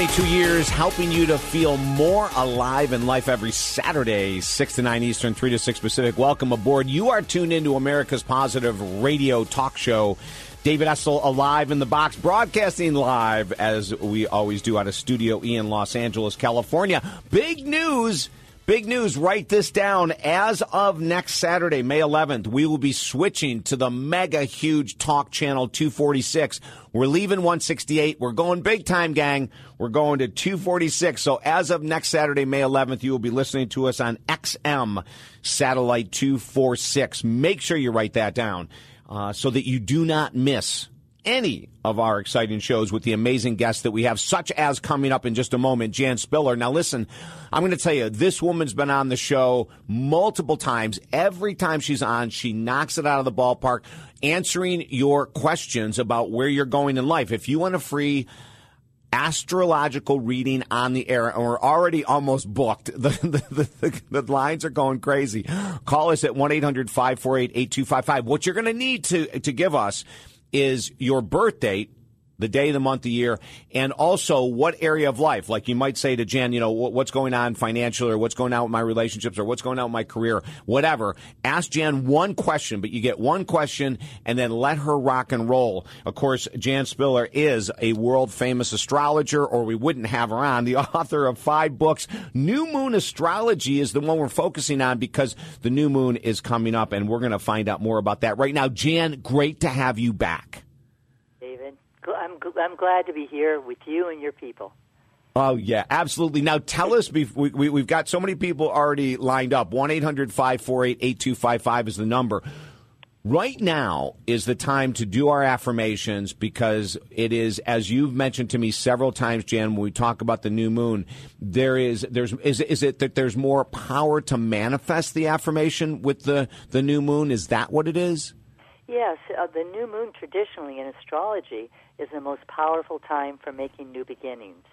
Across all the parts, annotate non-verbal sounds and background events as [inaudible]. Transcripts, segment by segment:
22 years helping you to feel more alive in life every Saturday, 6 to 9 Eastern, 3 to 6 Pacific. Welcome aboard. You are tuned into America's Positive Radio Talk Show. David Essel alive in the box, broadcasting live as we always do out of Studio E in Los Angeles, California. Big news Big news, write this down. As of next Saturday, May 11th, we will be switching to the mega huge talk channel 246. We're leaving 168. We're going big time, gang. We're going to 246. So as of next Saturday, May 11th, you will be listening to us on XM Satellite 246. Make sure you write that down uh, so that you do not miss any of our exciting shows with the amazing guests that we have, such as coming up in just a moment, Jan Spiller. Now, listen, I'm going to tell you, this woman's been on the show multiple times. Every time she's on, she knocks it out of the ballpark, answering your questions about where you're going in life. If you want a free astrological reading on the air, and we're already almost booked. [laughs] The, the, the, the lines are going crazy. Call us at 1 800 548 8255. What you're going to need to to give us is your birth date, the day, the month, the year, and also what area of life. Like you might say to Jen, you know, what's going on financially or what's going on with my relationships or what's going on with my career, whatever. Ask Jan one question, but you get one question and then let her rock and roll. Of course, Jan Spiller is a world famous astrologer or we wouldn't have her on. The [laughs] author of five books. New Moon Astrology is the one we're focusing on because the new moon is coming up and we're going to find out more about that right now. Jan, great to have you back. I'm I'm glad to be here with you and your people. Oh yeah, absolutely. Now tell us, we, we, we've got so many people already lined up. One 8255 is the number. Right now is the time to do our affirmations because it is, as you've mentioned to me several times, Jan, when we talk about the new moon, there is, there's, is, is it that there's more power to manifest the affirmation with the, the new moon? Is that what it is? Yes, uh, the new moon traditionally in astrology is the most powerful time for making new beginnings.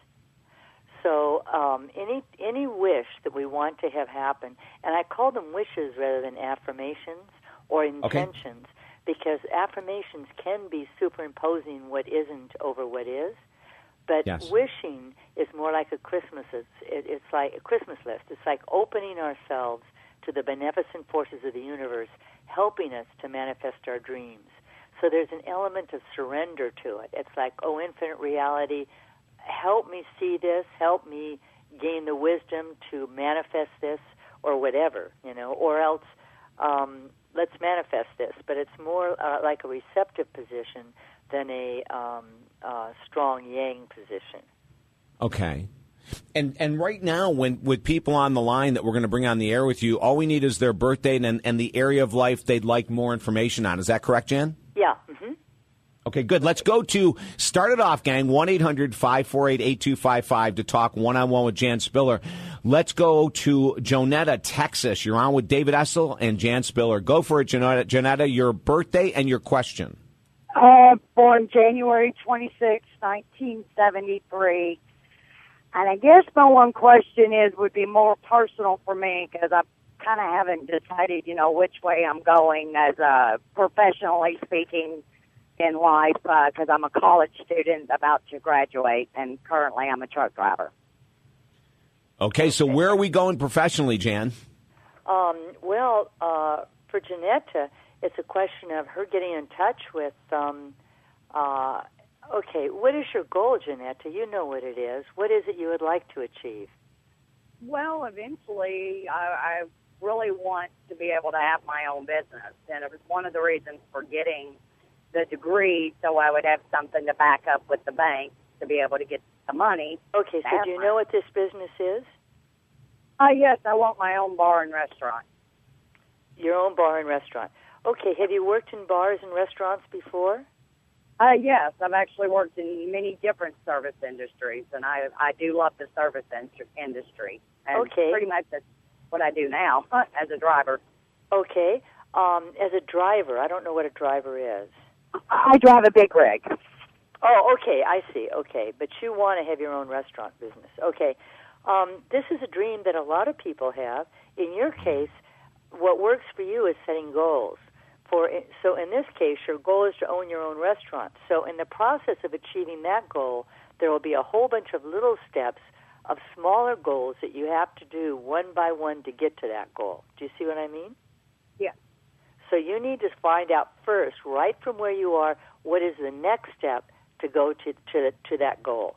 So um, any any wish that we want to have happen, and I call them wishes rather than affirmations or intentions, okay. because affirmations can be superimposing what isn't over what is. But yes. wishing is more like a Christmas. It's, it, it's like a Christmas list. It's like opening ourselves to the beneficent forces of the universe helping us to manifest our dreams. So there's an element of surrender to it. It's like, oh, infinite reality, help me see this, help me gain the wisdom to manifest this, or whatever, you know, or else um, let's manifest this. But it's more uh, like a receptive position than a um, uh, strong yang position. Okay. And and right now, when with people on the line that we're going to bring on the air with you, all we need is their birthday and and the area of life they'd like more information on. Is that correct, Jan? Yeah. Mm-hmm. Okay, good. Let's go to start it off, gang. One 8255 to talk one on one with Jan Spiller. Let's go to Jonetta, Texas. You're on with David Essel and Jan Spiller. Go for it, Jonetta. Jonetta, your birthday and your question. Uh, born January 26, 1973. And I guess my one question is would be more personal for me because I kind of haven't decided, you know, which way I'm going as uh, professionally speaking in life because uh, I'm a college student about to graduate and currently I'm a truck driver. Okay, so where are we going professionally, Jan? Um, well, uh, for Janetta, it's a question of her getting in touch with um, uh, Okay, what is your goal, Janetta? You know what it is. What is it you would like to achieve? Well, eventually, I, I really want to be able to have my own business, and it was one of the reasons for getting the degree, so I would have something to back up with the bank to be able to get the money. Okay, so do you know what this business is? Uh, yes, I want my own bar and restaurant. Your own bar and restaurant. Okay, have you worked in bars and restaurants before? Uh, yes, I've actually worked in many different service industries, and I I do love the service industry. And okay. Pretty much that's what I do now [laughs] as a driver. Okay. Um, as a driver, I don't know what a driver is. I drive a big rig. Oh, okay, I see. Okay, but you want to have your own restaurant business. Okay. Um, this is a dream that a lot of people have. In your case, what works for you is setting goals for so in this case your goal is to own your own restaurant so in the process of achieving that goal there will be a whole bunch of little steps of smaller goals that you have to do one by one to get to that goal. Do you see what I mean? Yeah. So you need to find out first, right from where you are, what is the next step to go to to, to that goal,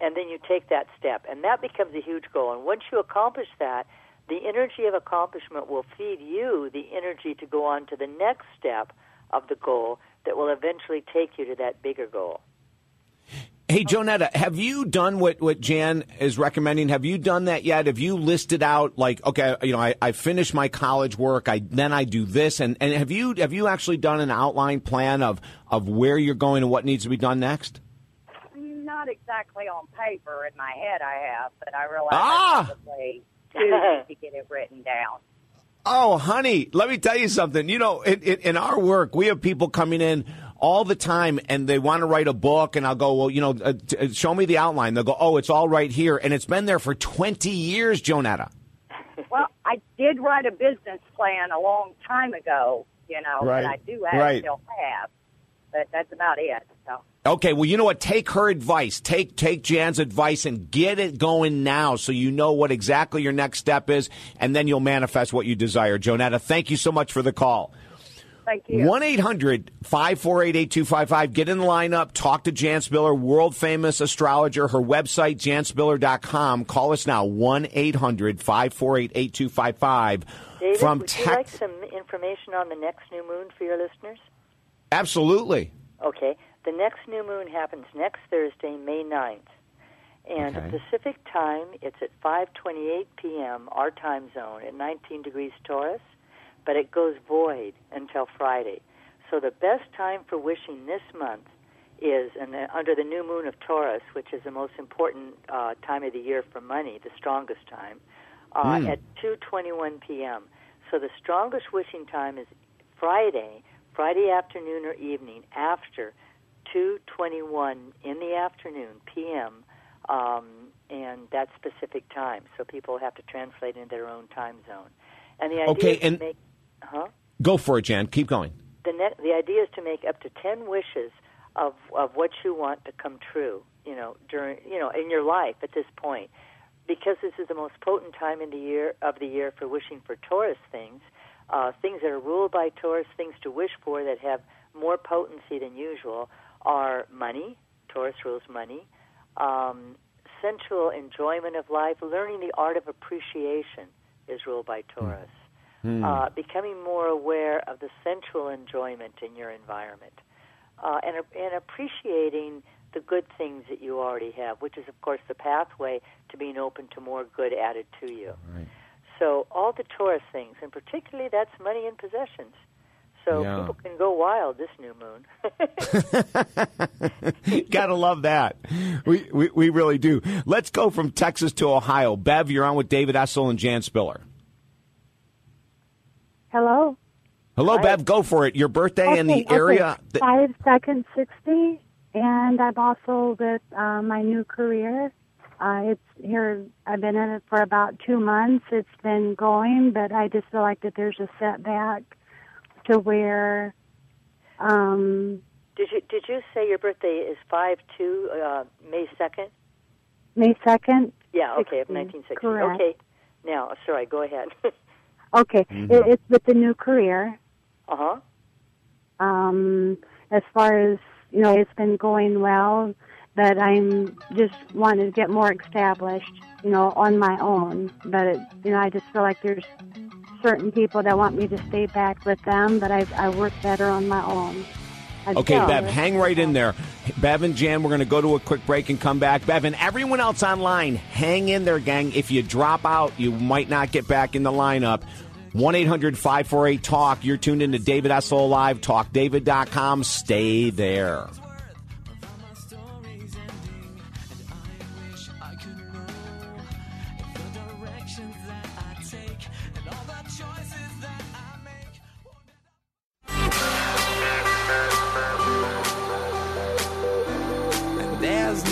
and then you take that step, and that becomes a huge goal. And once you accomplish that, the energy of accomplishment will feed you the energy to go on to the next step of the goal that will eventually take you to that bigger goal. Hey, Jonetta, have you done what, what Jan is recommending? Have you done that yet? Have you listed out like, okay, you know, I, I finished my college work, I then I do this, and, and have you have you actually done an outline plan of of where you're going and what needs to be done next? Not exactly on paper in my head, I have, but I realize Ah! I probably do [laughs] to get it written down. Oh, honey, let me tell you something. You know, in, in, in our work, we have people coming in all the time and they want to write a book and I'll go, well, you know, uh, t- uh, show me the outline. They'll go, oh, it's all right here. And it's been there for 20 years, Jonetta. Well, I did write a business plan a long time ago, you know, Right. and I do have, Right. still have, but that's about it. So, Okay, well, you know what? Take her advice. Take take Jan's advice and get it going now so you know what exactly your next step is, and then you'll manifest what you desire. Jonetta, thank you so much for the call. thank you. 1 800 548 8255. Get in the lineup. Talk to Jan Spiller, world famous astrologer. Her website, janspiller.com. Call us now, 1 800 548 8255. David, From would you like some information on the next new moon for your listeners? Absolutely. Okay. The next new moon happens next Thursday, May 9th. And Okay. Pacific time, it's at 5:28 p.m. our time zone at 19 degrees Taurus, but it goes void until Friday. So the best time for wishing this month is and under the new moon of Taurus, which is the most important uh, time of the year for money, the strongest time, uh, Hmm. at 2:21 p.m. So the strongest wishing time is Friday, Friday afternoon or evening after 2:21 in the afternoon p.m. Um, and that specific time. So people have to translate in their own time zone. And the idea Okay, is to and- make huh? Go for it, Jan. Keep going. the ne- the idea is to make up to 10 wishes of of what you want to come true, you know, during you know, in your life at this point. Because this is the most potent time in the year of the year for wishing for Taurus things, uh, things that are ruled by Taurus, things to wish for that have more potency than usual are money. Taurus rules money. Um, sensual enjoyment of life, learning the art of appreciation is ruled by Taurus uh, becoming more aware of the sensual enjoyment in your environment, uh, and, and appreciating the good things that you already have, which is, of course, the pathway to being open to more good added to you. Right. So, all the Taurus things, and particularly that's money and possessions. So, Yeah. people can go wild this new moon. [laughs] [laughs] Gotta love that. We, we we really do. Let's go from Texas to Ohio. Bev, you're on with David Essel and Jan Spiller. Hello. Hello, Hi. Bev. Go for it. Your birthday in the Okay, area. okay. that- Five seconds sixty, and I'm also with uh, my new career. Uh, it's here. I've been in it for about two months. It's been going, but I just feel like that there's a setback to where. Um, did you did you say your birthday is five two uh, May second? May second. Yeah, okay, of 16, nineteen sixty. correct. Okay, now sorry, go ahead. [laughs] Okay, Mm-hmm. it, it's with the new career. uh huh. Um, as far as you know, it's been going well, but I'm just wanting to get more established, you know, on my own. But it, you know, I just feel like there's certain people that want me to stay back with them, but I I work better on my own. I Okay, Bev, hang right in there. Bev and Jan, we're going to go to a quick break and come back. Bev and everyone else online, hang in there, gang. If you drop out, you might not get back in the lineup. 1 800 548 Talk. You're tuned into David Essel Live, talkdavid.com. Stay there.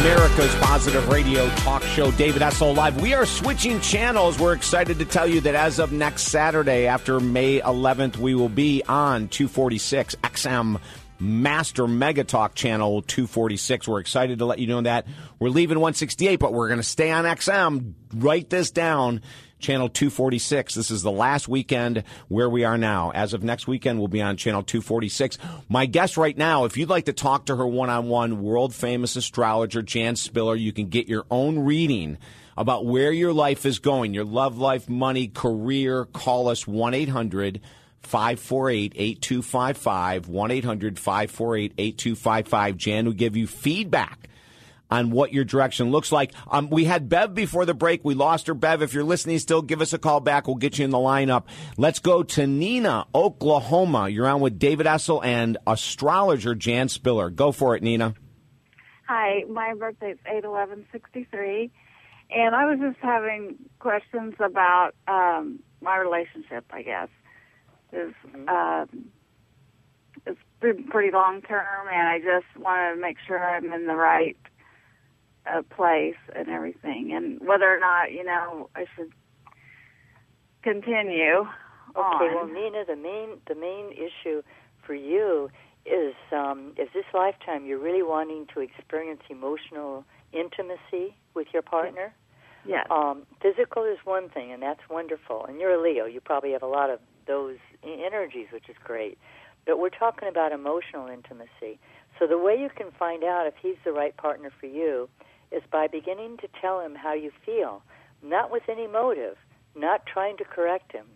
America's Positive Radio Talk Show, David Essel Live. We are switching channels. We're excited to tell you that as of next Saturday, after May 11th, we will be on 246 XM Master Mega Talk Channel 246. We're excited to let you know that. We're leaving 168, but we're going to stay on XM. Write this down. Channel 246. This is the last weekend where we are now. As of next weekend, we'll be on Channel 246. My guest right now, if you'd like to talk to her one on one, world famous astrologer Jan Spiller, you can get your own reading about where your life is going, your love life, money, career. Call us 1 800 548 8255. 1 800 548 8255. Jan will give you feedback on what your direction looks like. Um, we had Bev before the break. We lost her. Bev, if you're listening still, give us a call back. We'll get you in the lineup. Let's go to Nina, Oklahoma. You're on with David Essel and astrologer Jan Spiller. Go for it, Nina. Hi, my birthday's eight eleven sixty three, and I was just having questions about um, my relationship. I guess is um, it's been pretty long term, and I just want to make sure I'm in the right uh, place and everything, and whether or not you know I should continue. Okay, on. well, Nina, the main the main issue for you is um, is this lifetime you're really wanting to experience emotional intimacy with your partner. yes, Um, physical is one thing, and that's wonderful. And you're a Leo; you probably have a lot of those energies, which is great. But we're talking about emotional intimacy. So the way you can find out if he's the right partner for you is by beginning to tell him how you feel, not with any motive, not trying to correct him,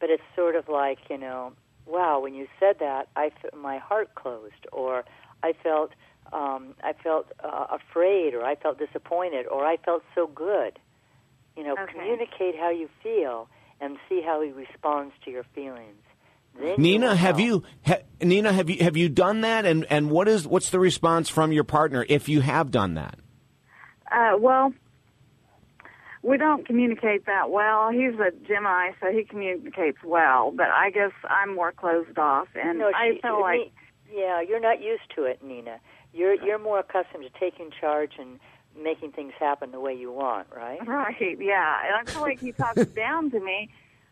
but it's sort of like you know, wow, when you said that, I f- my heart closed, or I felt um, I felt uh, afraid, or I felt disappointed, or I felt so good. You know, Okay. communicate how you feel and see how he responds to your feelings. Then Nina, will have you ha, Nina have you have you done that and and what is what's the response from your partner if you have done that? Uh, well, we don't communicate that well. He's a Gemini, so he communicates well, but I guess I'm more closed off, and No, I feel like yeah, you're not used to it, Nina. You're you're more accustomed to taking charge and making things happen the way you want, right? [laughs] right, yeah, and I feel like he talks [laughs] down to me.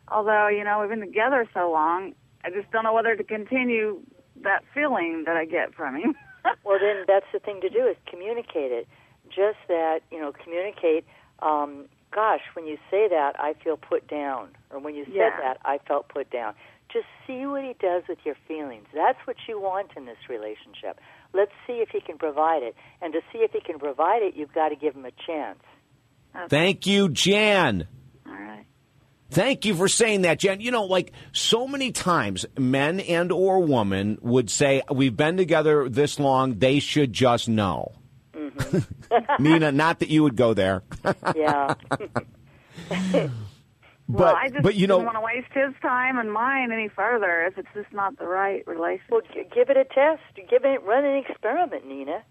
Although you know we've been together so long, I just don't know whether to continue that feeling that I get from him. [laughs] Well, then that's the thing to do is communicate it. Just that you know, communicate. Um, gosh, when you say that, I feel put down, or when you said Yeah. that, I felt put down. Just see what he does with your feelings. That's what you want in this relationship. Let's see if he can provide it, and to see if he can provide it, you've got to give him a chance. Thank you, Jan. All right. Thank you for saying that, Jen. You know, like so many times, men and or women would say, "We've been together this long; they should just know." Mm-hmm. [laughs] Nina, not that you would go there, Yeah. [laughs] but well, I just but you know, don't want to waste his time and mine any further if it's just not the right relationship. well, g- give it a test. Give it, run an experiment, Nina.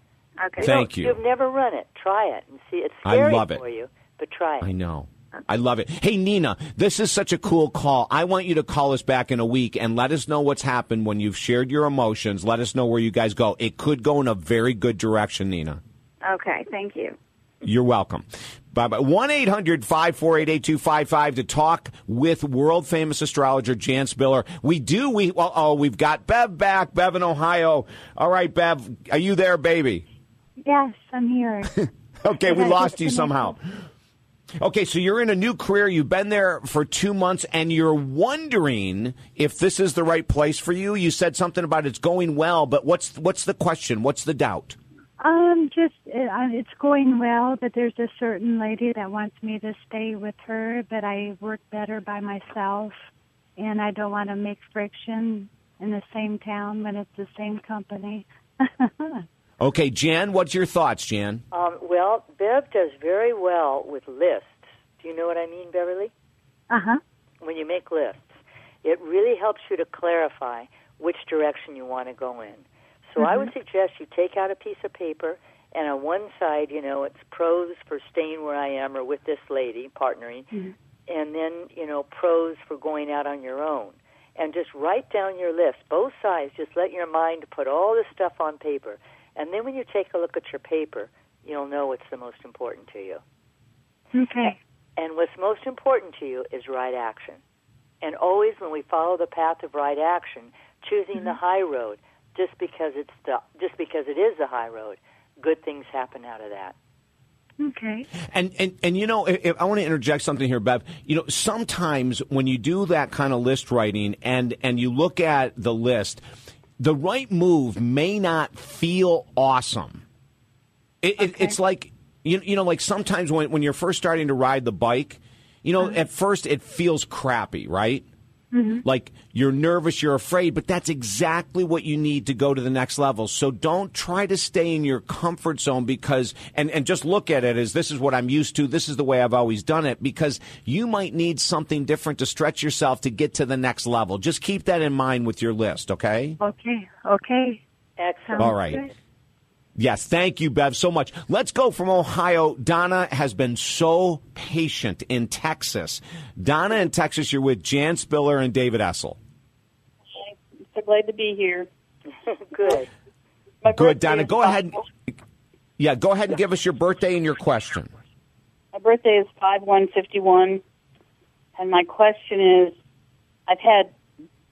Okay. Thank you. You've never run it. Try it and see. It's I scary love it. for you, but try it. I know. I love it. Hey, Nina, this is such a cool call. I want you to call us back in a week and let us know what's happened when you've shared your emotions. Let us know where you guys go. It could go in a very good direction, Nina. Okay. Thank you. You're welcome. Bye bye. 1 800 548 8255 to talk with world famous astrologer Jan Spiller. We do. We, well, oh, we've got Bev back. Bev in Ohio. All right, Bev. Are you there, baby? Yes, I'm here. [laughs] Okay, we lost you somehow. Okay, so you're in a new career. You've been there for two months, and you're wondering if this is the right place for you. You said something about it's going well, but what's what's the question? What's the doubt? Um, just uh, it's going well, but there's a certain lady that wants me to stay with her, but I work better by myself, and I don't want to make friction in the same town when it's the same company. [laughs] Okay, Jan, what's your thoughts, Jan? Um, well, Bev does very well with lists. Do you know what I mean, Beverly? uh huh. When you make lists, it really helps you to clarify which direction you want to go in. So I would mm-hmm. suggest you take out a piece of paper And on one side, you know, it's pros for staying where I am or with this lady, partnering, mm-hmm. and then, you know, pros for going out on your own. And just write down your list, both sides. Just let your mind put all this stuff on paper. And then when you take a look at your paper, you'll know what's the most important to you. Okay. And what's most important to you is right action. And always when we follow the path of right action, choosing the mm-hmm. high road, just because it's the just because it is the high road, good things happen out of that. Okay. And and and you know, if, if I want to interject something here, Bev. You know, sometimes when you do that kind of list writing and and you look at the list, the right move may not feel awesome. It, it, it's like you you know, like sometimes when when you're first starting to ride the bike, you know, uh-huh. at first it feels crappy, right? Mm-hmm. Like you're nervous, you're afraid, but that's exactly what you need to go to the next level. So don't try to stay in your comfort zone because, and, and just look at it as this is what I'm used to. This is the way I've always done it because you might need something different to stretch yourself to get to the next level. Just keep that in mind with your list, okay? Okay. Okay. Excellent. All right. Yes, thank you, Bev, so much. Let's go from Ohio. Donna has been so patient in Texas. Donna in Texas, you're with Jan Spiller and David Essel. So glad to be here. [laughs] Good. My Good, Donna. Go ahead. Yeah, go ahead and give us your birthday and your question. My birthday is five one fifty one, and my question is, I've had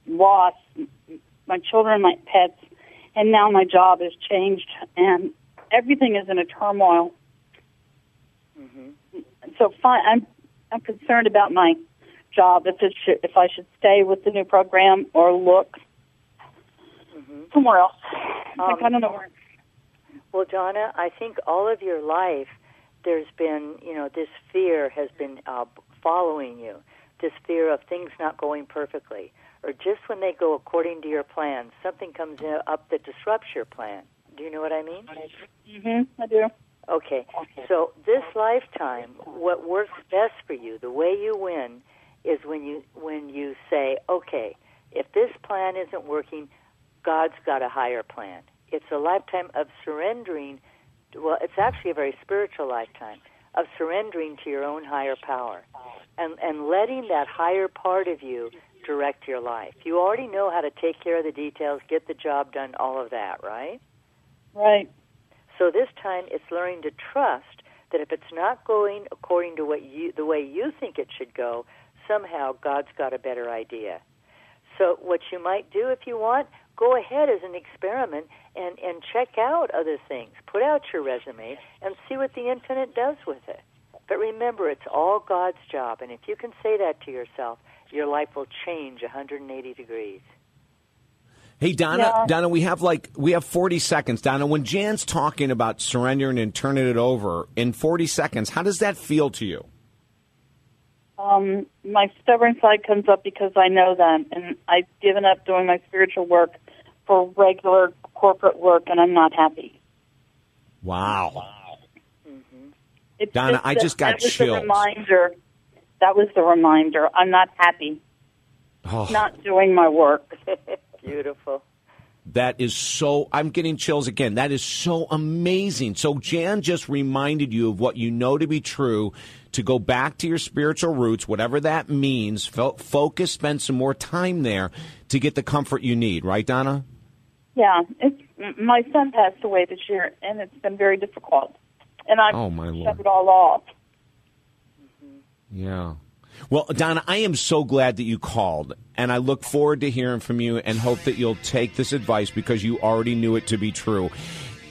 loss, my children, my pets, and now my job has changed, and everything is in a turmoil. Mm-hmm. So fi- I'm I'm concerned about my job if it should, if I should stay with the new program or look mm-hmm. somewhere else. like, um, I don't know where. Well, Donna, I think all of your life there's been, you know, this fear has been uh, following you. This fear of things not going perfectly, or just when they go according to your plan, something comes in, up that disrupts your plan. Do you know what I mean? Mm-hmm, I do. Okay. Okay. So this lifetime, what works best for you, the way you win, is when you when you say, okay, if this plan isn't working, God's got a higher plan. It's a lifetime of surrendering. Well, it's actually a very spiritual lifetime of surrendering to your own higher power, and and letting that higher part of you direct your life. You already know how to take care of the details, get the job done, all of that, right? Right. So this time it's learning to trust that if it's not going according to what you the way you think it should go, somehow God's got a better idea. So what you might do if you want, go ahead as an experiment and, and check out other things. Put out your resume and see what the infinite does with it. But remember, it's all God's job, and if you can say that to yourself, your life will change 180 degrees. Hey Donna, Yeah. Donna, we have like we have 40 seconds. Donna, when Jan's talking about surrendering and turning it over in 40 seconds, how does that feel to you? Um, my stubborn side comes up because I know that, and I've given up doing my spiritual work for regular corporate work, and I'm not happy. Wow. It's Donna, I just got that was chills. Reminder. That was the reminder. I'm not happy. Oh. Not doing my work. [laughs] Beautiful. That is so, I'm getting chills again. That is so amazing. So, Jan just reminded you of what you know to be true to go back to your spiritual roots, whatever that means. Fo- focus, spend some more time there to get the comfort you need, right, Donna? Yeah, it's my son passed away this year, and it's been very difficult. And I've Oh, my shut Lord. it all off. Yeah. Well, Donna, I am so glad that you called, and I look forward to hearing from you and hope that you'll take this advice because you already knew it to be true.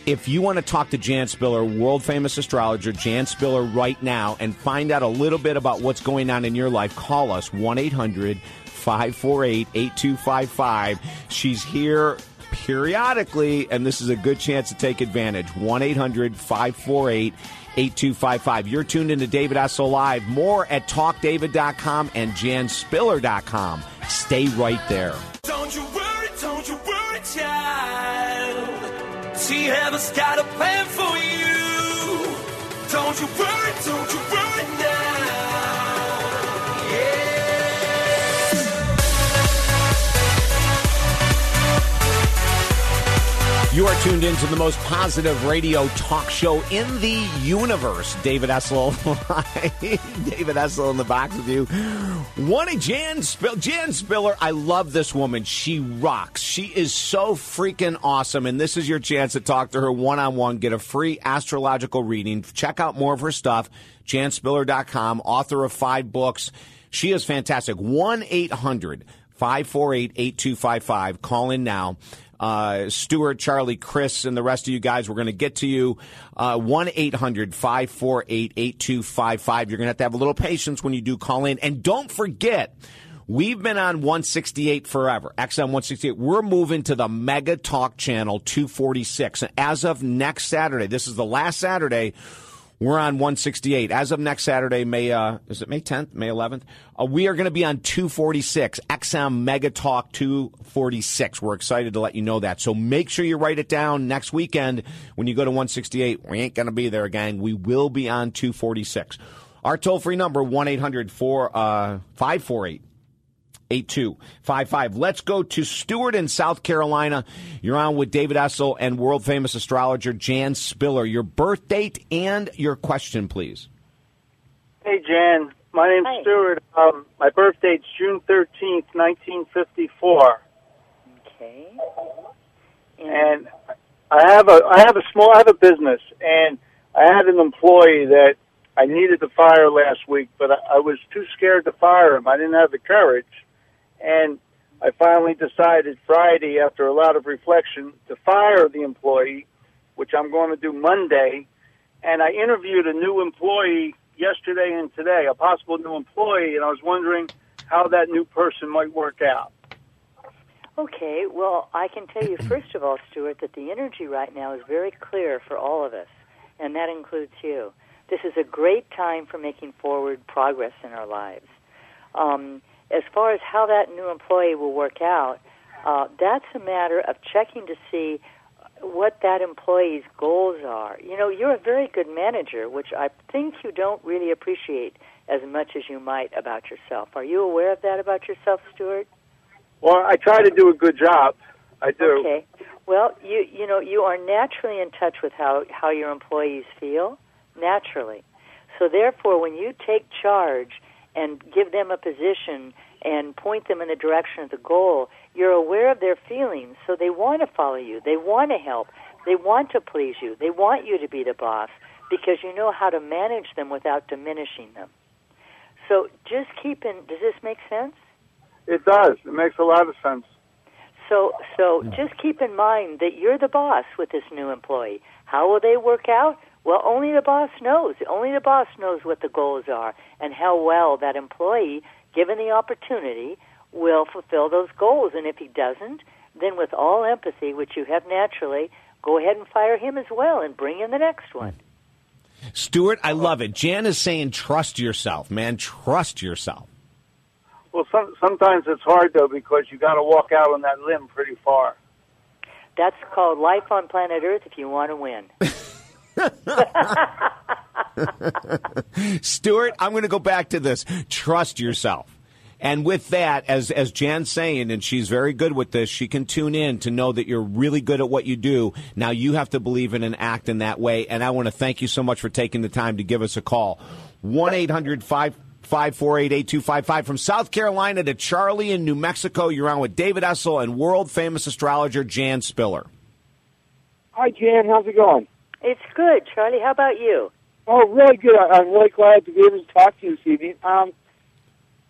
If you want to talk to Jan Spiller, world famous astrologer Jan Spiller, right now and find out a little bit about what's going on in your life, call us 1 800 548 8255. She's here periodically, and this is a good chance to take advantage. 1 800 548 8255. You're tuned into David Essel Live. More at talkdavid.com and janspiller.com. Stay right there. Don't you worry, don't you worry, child. See, heaven's got a plan for you. Don't you worry, don't you worry You are tuned into the most positive radio talk show in the universe. David Essel, [laughs] David Essel in the box with you. One of Jan Spill, Jan Spiller. I love this woman. She rocks. She is so freaking awesome. And this is your chance to talk to her one on one. Get a free astrological reading. Check out more of her stuff. JanSpiller.com. Author of five books. She is fantastic. One eight hundred. 548 8255. Call in now. Uh, Stuart, Charlie, Chris, and the rest of you guys, we're going to get to you. Uh, 1 800 548 8255. You're going to have to have a little patience when you do call in. And don't forget, We've been on 168 forever. XM 168. We're moving to the Mega Talk channel 246. As of next Saturday, this is the last Saturday, we're on 168. As of next Saturday, May, uh, is it May 10th, May 11th? Uh, we are going to be on 246, XM Mega Talk 246. We're excited to let you know that. So make sure you write it down next weekend when you go to 168. We ain't going to be there, gang. We will be on 246. Our toll free number, 1 800 548 8255. Let's go to Stewart in South Carolina. You're on with David Essel and world famous astrologer Jan Spiller. Your birth date and your question, please. Hey, Jan. My name's Hi. Stuart. Um, my birth date's June 13th, 1954. Okay. And I have a I have a small I have a business and I had an employee that I needed to fire last week, but I, I was too scared to fire him. I didn't have the courage. And I finally decided Friday after a lot of reflection to fire the employee, which I'm going to do Monday. And I interviewed a new employee yesterday and today, a possible new employee, and I was wondering how that new person might work out. Okay, well, I can tell you, [clears throat] first of all, Stuart, that the energy right now is very clear for all of us, and that includes you. This is a great time for making forward progress in our lives. Um, as far as how that new employee will work out, uh, that's a matter of checking to see what that employee's goals are. You know, you're a very good manager, which I think you don't really appreciate as much as you might about yourself. Are you aware of that about yourself, Stuart? Well, I try to do a good job. I do. Okay. Well, you you know you are naturally in touch with how how your employees feel naturally. So therefore, when you take charge and give them a position and point them in the direction of the goal, you're aware of their feelings. So they want to follow you. They want to help. They want to please you. They want you to be the boss because you know how to manage them without diminishing them. So just keep in. Does this make sense? It does. It makes a lot of sense. So, so just keep in mind that you're the boss with this new employee. How will they work out? Well, only the boss knows. Only the boss knows what the goals are and how well that employee, given the opportunity, will fulfill those goals. And if he doesn't, then with all empathy, which you have naturally, go ahead and fire him as well and bring in the next one. Stuart, I love it. Jan is saying trust yourself, man. Trust yourself. Well, some, sometimes it's hard though because you got to walk out on that limb pretty far. That's called life on planet Earth if you want to win. [laughs] [laughs] Stuart, I'm going to go back to this. Trust yourself. And with that, as as Jan's saying, and she's very good with this, she can tune in to know that you're really good at what you do. Now you have to believe in and act in that way. And I want to thank you so much for taking the time to give us a call. 1 800 548 8255 from South Carolina to Charlie in New Mexico. You're on with David Essel and world famous astrologer Jan Spiller. Hi, Jan. How's it going? It's good, Charlie. How about you? Oh, really good. I, I'm really glad to be able to talk to you this evening. Um,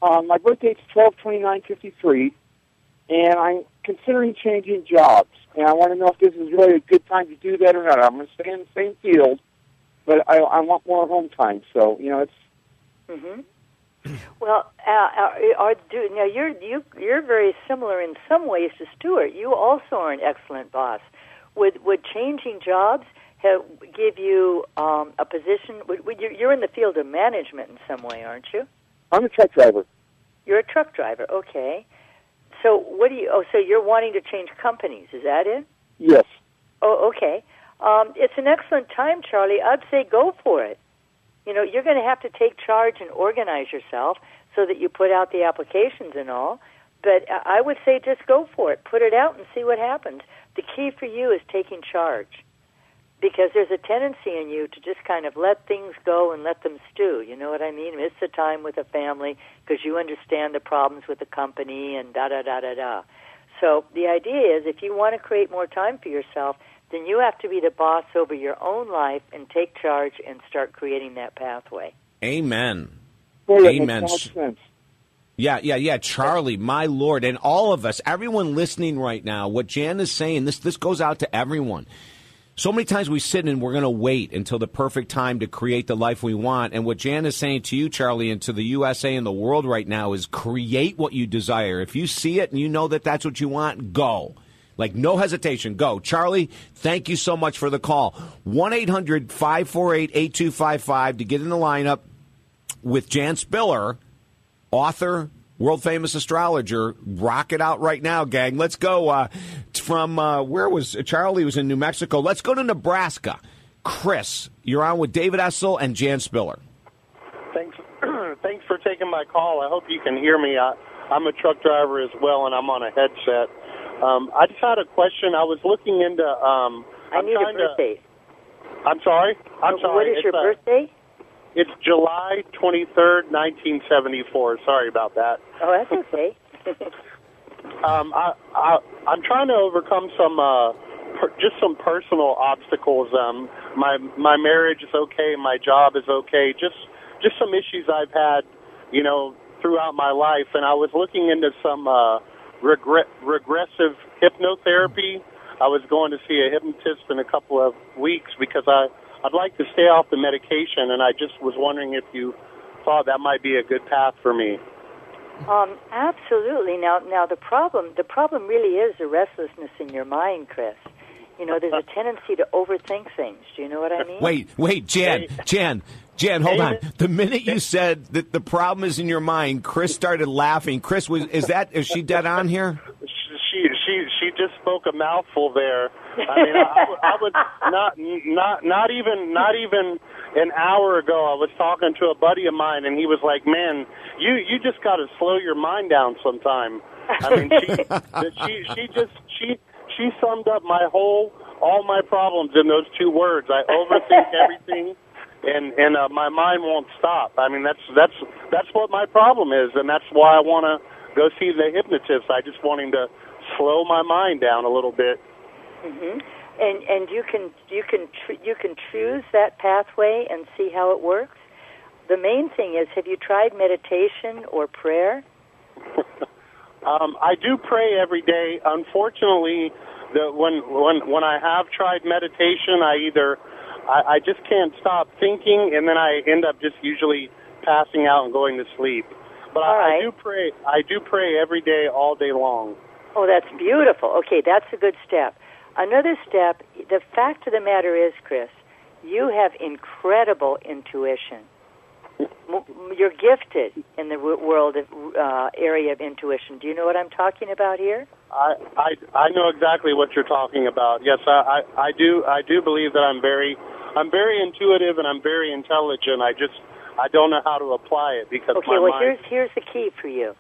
um, my birthday's twelve twenty nine fifty three, and I'm considering changing jobs. And I want to know if this is really a good time to do that or not. I'm going to stay in the same field, but I, I want more home time. So you know, it's hmm Well, uh, are, are do, now you're you you're very similar in some ways to Stuart. You also are an excellent boss. Would would changing jobs have, give you um, a position? Would, would you, you're in the field of management in some way, aren't you? I'm a truck driver. You're a truck driver, okay. So what do you? Oh, so you're wanting to change companies? Is that it? Yes. Oh, okay. Um, it's an excellent time, Charlie. I'd say go for it. You know, you're going to have to take charge and organize yourself so that you put out the applications and all. But I I would say just go for it. Put it out and see what happens. the key for you is taking charge because there's a tendency in you to just kind of let things go and let them stew. You know what I mean? Miss the time with the family because you understand the problems with the company and da da da da da. So the idea is if you want to create more time for yourself, then you have to be the boss over your own life and take charge and start creating that pathway. Amen. Well, Amen. makes a lot of sense. Yeah, yeah, yeah. Charlie, my lord, and all of us, everyone listening right now, what Jan is saying, this this goes out to everyone. So many times we sit and we're going to wait until the perfect time to create the life we want. And what Jan is saying to you, Charlie, and to the USA and the world right now is create what you desire. If you see it and you know that that's what you want, go. Like, no hesitation, go. Charlie, thank you so much for the call. 1 800 548 8255 to get in the lineup with Jan Spiller, author, world famous astrologer. Rock it out right now, gang. Let's go uh, from uh, where was Charlie? Was in New Mexico. Let's go to Nebraska. Chris, you're on with David Essel and Jan Spiller. Thanks, [clears throat] thanks for taking my call. I hope you can hear me. I, I'm a truck driver as well, and I'm on a headset. Um, I just had a question. I was looking into. Um, I I'm need a trying to- birthday. I'm sorry. I'm What sorry. is It's, your uh, birthday? It's July 23rd, 1974. Sorry about that. Oh, that's okay. [laughs] [laughs] Um, I, I I'm trying to overcome some uh, per, just some personal obstacles. Um, my my marriage is okay. My job is okay. Just just some issues I've had, you know, throughout my life. And I was looking into some uh, regret regressive hypnotherapy. I was going to see a hypnotist in a couple of weeks because I I'd like to stay off the medication, and I just was wondering if you thought that might be a good path for me. Um, absolutely. Now, now the problem, the problem really is the restlessness in your mind, Chris. You know, there's a [laughs] tendency to overthink things. Do you know what I mean? Wait, wait, Jan, Jan, Jan, hold on. The minute you said that the problem is in your mind, Chris started laughing. Chris, was is that is she dead on here? she she she just spoke a mouthful there. I mean, I, I was not not not even not even an hour ago. I was talking to a buddy of mine, and he was like, "Man, you you just got to slow your mind down sometime." I mean, she [laughs] she she just she she summed up my whole all my problems in those two words. I overthink [laughs] everything. And and uh, my mind won't stop. I mean that's that's that's what my problem is, and that's why I want to go see the hypnotist. I just want him to slow my mind down a little bit. hmm And and you can you can tr- you can choose that pathway and see how it works. The main thing is, have you tried meditation or prayer? [laughs] Um, I do pray every day. Unfortunately, the when when when I have tried meditation, I either I, I just can't stop thinking, and then I end up just usually passing out and going to sleep. But I, I do pray. I do pray every day, all day long. Oh, that's beautiful. Okay, that's a good step. Another step, the fact of the matter is, Chris, you have incredible intuition. You're gifted in the world of uh, area of intuition. Do you know what I'm talking about here? I, I I know exactly what you're talking about. Yes, I, I I do I do believe that I'm very I'm very intuitive and I'm very intelligent. I just I don't know how to apply it because Okay, my well mind. here's here's the key for you.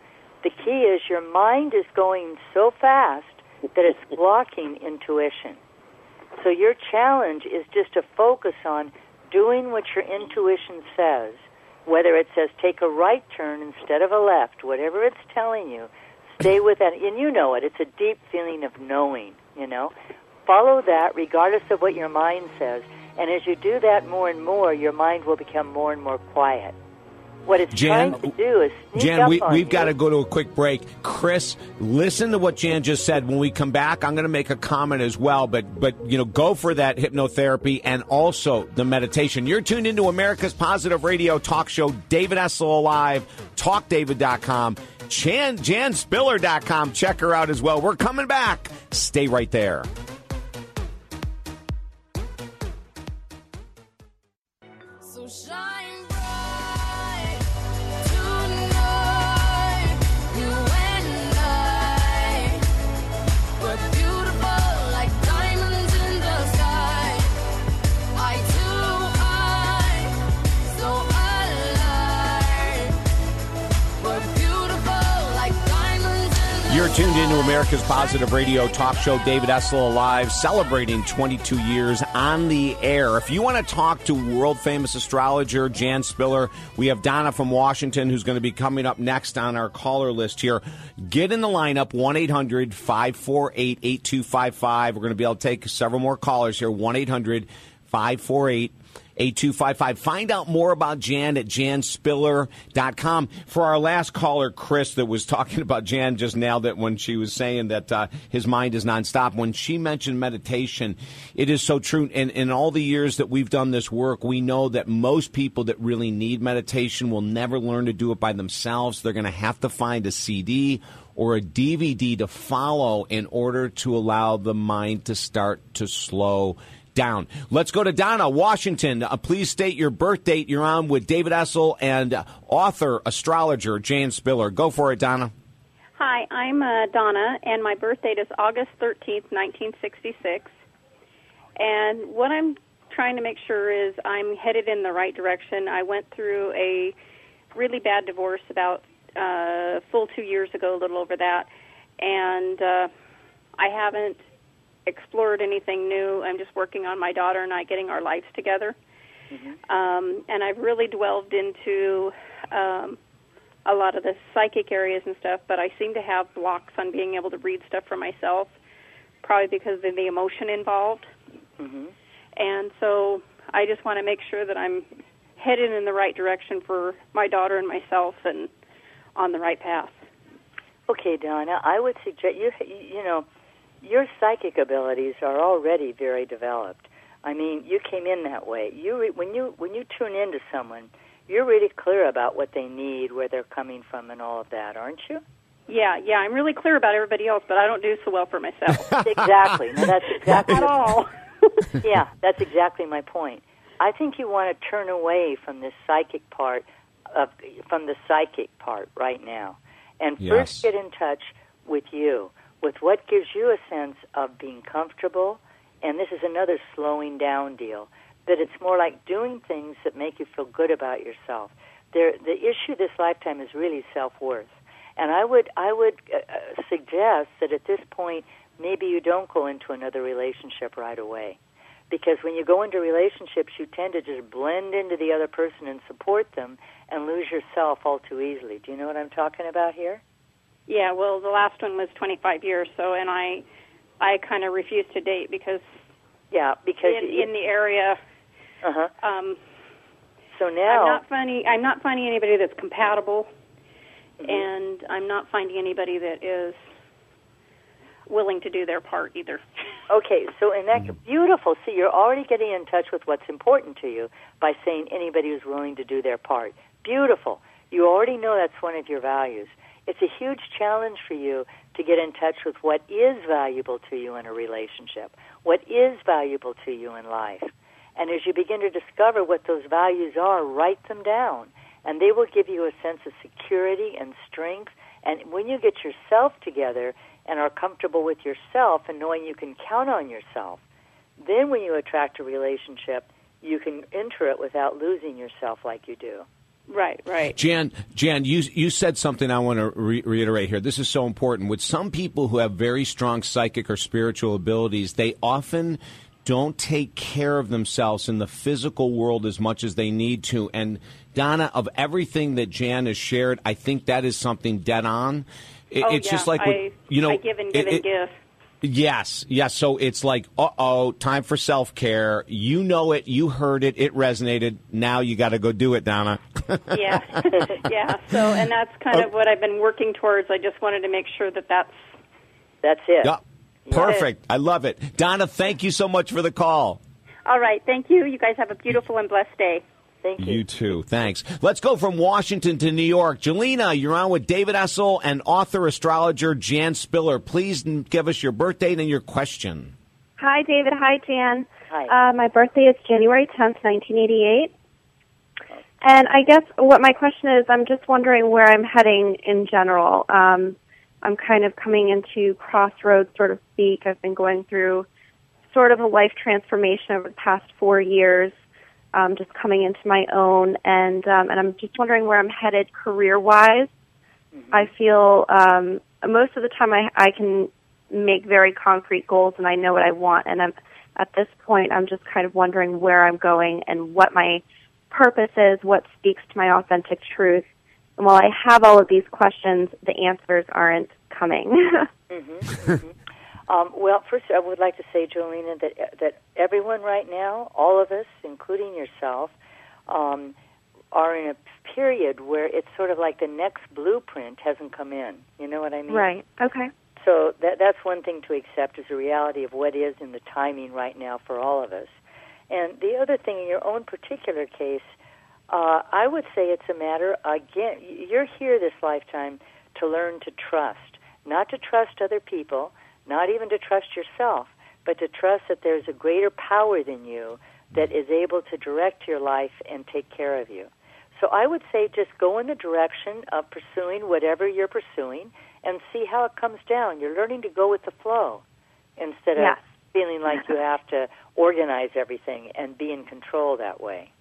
The key is your mind is going so fast that it's blocking intuition. So your challenge is just to focus on doing what your intuition says, whether it says take a right turn instead of a left, whatever it's telling you, stay with that and you know it. It's a deep feeling of knowing, you know. Follow that regardless of what your mind says. And as you do that more and more, your mind will become more and more quiet. What it's Jan, trying to do is Jan, we, we've got to go to a quick break. Chris, listen to what Jan just said. When we come back, I'm going to make a comment as well. But but you know, go for that hypnotherapy and also the meditation. You're tuned into America's Positive Radio Talk Show. David Essel Alive, TalkDavid.com, Jan JanSpiller.com. Check her out as well. We're coming back. Stay right there. Tuned into America's Positive Radio talk show. David Essel Alive, celebrating 22 years on the air. If you want to talk to world famous astrologer Jan Spiller, we have Donna from Washington who's going to be coming up next on our caller list here. Get in the lineup 1 800 548 8255. We're going to be able to take several more callers here 1 800 548 8255. Find out more about Jan at janspiller.com. For our last caller, Chris, that was talking [laughs] about Jan just now, that when she was saying that uh, his mind is nonstop, when she mentioned meditation, it is so true. And in all the years that we've done this work, we know that most people that really need meditation will never learn to do it by themselves. They're going to have to find a CD or a DVD to follow in order to allow the mind to start to slow down. Let's go to Donna, Washington. Uh, please state your birth date. You're on with David Essel and uh, author, astrologer Jan Spiller. Go for it, Donna. Hi, I'm uh, Donna, and my birth date is August 13th, 1966. And what I'm trying to make sure is I'm headed in the right direction. I went through a really bad divorce about uh, full two years ago, a little over that, and uh, I haven't explored anything new. I'm just working on my daughter and I getting our lives together. Um, and I've really delved into um, a lot of the psychic areas and stuff, but I seem to have blocks on being able to read stuff for myself, probably because of the emotion involved. hmm And so I just want to make sure that I'm headed in the right direction for my daughter and myself and on the right path. Okay, Donna, I would suggest you you know your psychic abilities are already very developed. I mean, you came in that way. You re- when you when you tune into someone, you're really clear about what they need, where they're coming from, and all of that, aren't you? Yeah, yeah, I'm really clear about everybody else, but I don't do so well for myself. [laughs] exactly. No, that's [laughs] exactly At all. [laughs] yeah, that's exactly my point. I think you want to turn away from this psychic part of from the psychic part right now, and first get in touch with you, with what gives you a sense of being comfortable. And this is another slowing down deal. That it's more like doing things that make you feel good about yourself. There, the issue this lifetime is really self worth. And I would, I would uh, uh, suggest that at this point, maybe you don't go into another relationship right away because when you go into relationships, you tend to just blend into the other person and support them and lose yourself all too easily. Do you know what I'm talking about here? Yeah, well, the last one was 25 years, so and I I kind of refused to date because Yeah, because in, you, in the area uh-huh. um So now, I'm not finding I'm not finding anybody that's compatible Mm-hmm. and I'm not finding anybody that is willing to do their part either. [laughs] okay, so in that beautiful, see, you're already getting in touch with what's important to you by saying anybody who's willing to do their part. Beautiful. You already know that's one of your values. It's a huge challenge for you to get in touch with what is valuable to you in a relationship, what is valuable to you in life. And as you begin to discover what those values are, write them down. And they will give you a sense of security and strength. And when you get yourself together and are comfortable with yourself and knowing you can count on yourself, then when you attract a relationship, you can enter it without losing yourself like you do. Right, right. Jan, Jan, you you said something I want to re- reiterate here. This is so important. With some people who have very strong psychic or spiritual abilities, they often don't take care of themselves in the physical world as much as they need to. And Donna, of everything that Jan has shared, I think that is something dead on. It- oh, it's yeah. just like I, with- you know, I give and it- give and it- give. Yes, yes. So it's like, uh oh, time for self care. You know it. You heard it. It resonated. Now you got to go do it, Donna. [laughs] yeah, [laughs] yeah. So, and that's kind of what I've been working towards. I just wanted to make sure that that's that's it. Yeah. Perfect. I love it. Donna, thank you so much for the call. all right. Thank you. You guys have a beautiful and blessed day. Thank You too. Thanks. Let's go from Washington to New York. Jelena, you're on with David Essel and author astrologer Jan Spiller. Please give us your birth date and your question. Hi, David. Hi, Jan. Hi. Uh, my birthday is January 10th, 1988. And I guess what my question is, I'm just wondering where I'm heading in general. Um, I'm kind of coming into crossroads, sort of speak. I've been going through sort of a life transformation over the past four years, um, just coming into my own, and um, and I'm just wondering where I'm headed career-wise. I feel um, most of the time I I can make very concrete goals and I know what I want and I'm at this point I'm just kind of wondering where I'm going and what my purpose is, what speaks to my authentic truth. And while I have all of these questions, the answers aren't coming. [laughs] hmm Um, well, first, I would like to say, Jolena, that that everyone right now, all of us, including yourself, um, are in a period where it's sort of like the next blueprint hasn't come in. You know what I mean? right. Okay. So that that's one thing to accept as a reality of what is in the timing right now for all of us. And the other thing, in your own particular case, uh, I would say it's a matter again. You're here this lifetime to learn to trust, not to trust other people, not even to trust yourself, but to trust that there's a greater power than you that is able to direct your life and take care of you. So I would say just go in the direction of pursuing whatever you're pursuing and see how it comes down. You're learning to go with the flow instead of Yes. feeling like you have to organize everything and be in control that way.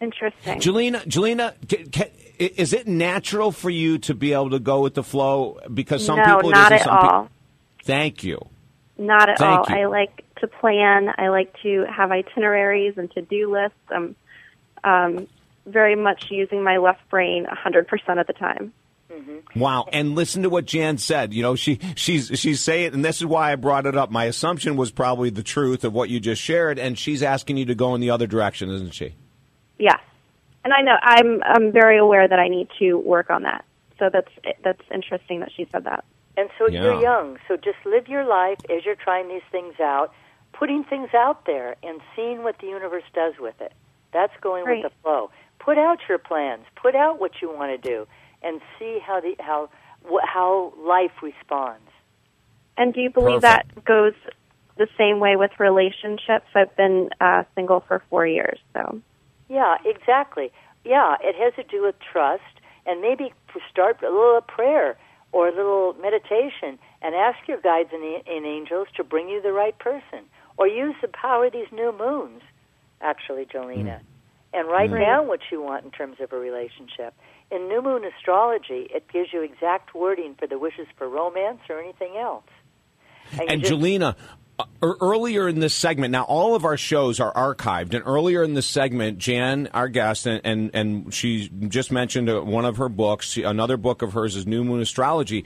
Interesting. Jelena, Jelena, ca- ca- is it natural for you to be able to go with the flow? Because some no, people, it not at some pe- all. Thank you. Not at Thank all. you. I like to plan. I like to have itineraries and to-do lists. I'm um, very much using my left brain 100% of the time. Wow! And listen to what Jan said. You know, she she's she's saying, and this is why I brought it up. My assumption was probably the truth of what you just shared, and she's asking you to go in the other direction, isn't she? Yeah, and I know I'm I'm very aware that I need to work on that. So that's that's interesting that she said that. And so Yeah. you're young, so just live your life as you're trying these things out, putting things out there and seeing what the universe does with it. That's going Right. with the flow. Put out your plans, put out what you want to do, and see how the how wh- how life responds. And do you believe that goes the same way with relationships? I've been uh, single for four years, so Yeah, exactly. Yeah, it has to do with trust, and maybe start a little prayer or a little meditation, and ask your guides and, and angels to bring you the right person, or use the power of these new moons. Actually, Jolena, and write Mm. down what you want in terms of a relationship. In new moon astrology, it gives you exact wording for the wishes for romance or anything else. you And just- Jelena, earlier in this segment, now all of our shows are archived, and earlier in this segment, Jan, our guest, and and, and she just mentioned uh, one of her books. Another book of hers is New Moon Astrology.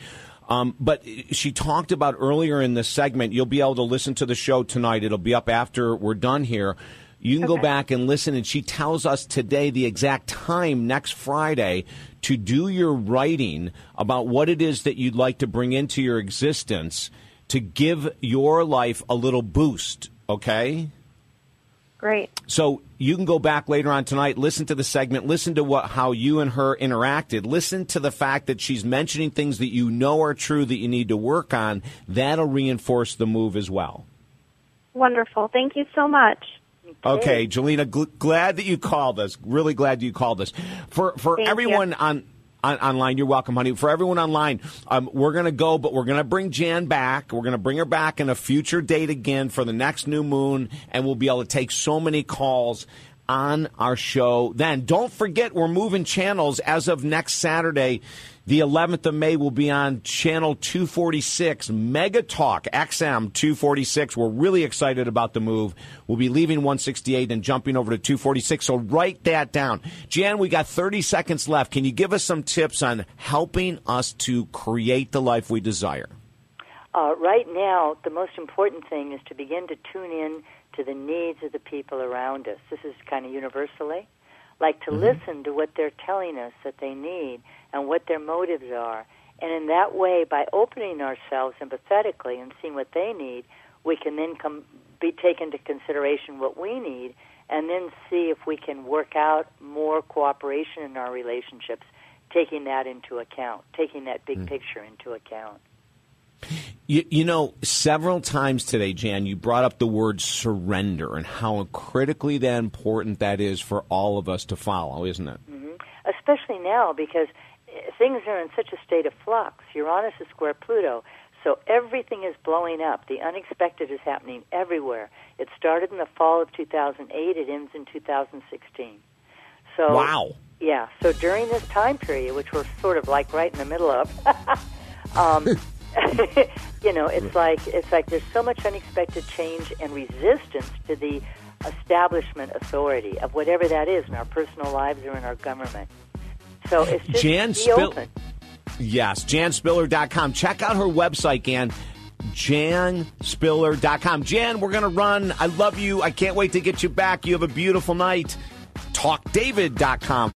Um, but she talked about earlier in this segment. You'll be able to listen to the show tonight. It'll be up after we're done here. You can go back and listen, and she tells us today the exact time next Friday to do your writing about what it is that you'd like to bring into your existence to give your life a little boost, okay? great. So you can go back later on tonight, listen to the segment, listen to what how you and her interacted, listen to the fact that she's mentioning things that you know are true that you need to work on. That'll reinforce the move as well. Wonderful. Thank you so much. Okay, Jelena, gl- glad that you called us. Really glad you called us. For for Thank everyone you. on. On, online, you're welcome, honey. For everyone online, um, we're going to go, but we're going to bring Jan back. We're going to bring her back in a future date again for the next new moon, and we'll be able to take so many calls on our show. Then, don't forget, we're moving channels as of next Saturday. The 11th of May will be on channel 246, Mega Talk XM 246. We're really excited about the move. We'll be leaving 168 and jumping over to 246. So write that down. Jan, we got 30 seconds left. Can you give us some tips on helping us to create the life we desire? Uh, right now, the most important thing is to begin to tune in to the needs of the people around us. This is kind of universally. Like to mm-hmm. listen to what they're telling us that they need and what their motives are. And in that way, by opening ourselves empathetically and seeing what they need, we can then come be taken into consideration what we need and then see if we can work out more cooperation in our relationships, taking that into account, taking that big mm. picture into account. You, you know, several times today, Jan, you brought up the word surrender and how critically that important that is for all of us to follow, isn't it? hmm Especially now because eh, things are in such a state of flux. Uranus is square Pluto, so everything is blowing up. The unexpected is happening everywhere. It started in the fall of 2008. It ends in 2016. So Wow. yeah. So during this time period, which we're sort of like right in the middle of, [laughs] Um, [laughs] [laughs] you know, it's like it's like there's so much unexpected change and resistance to the establishment authority of whatever that is in our personal lives or in our government. So it's just Jan be Spill- open. Yes, janspiller.com. Check out her website, Gan. janspiller.com. Jan, we're going to run. I love you. I can't wait to get you back. You have a beautiful night. TalkDavid.com.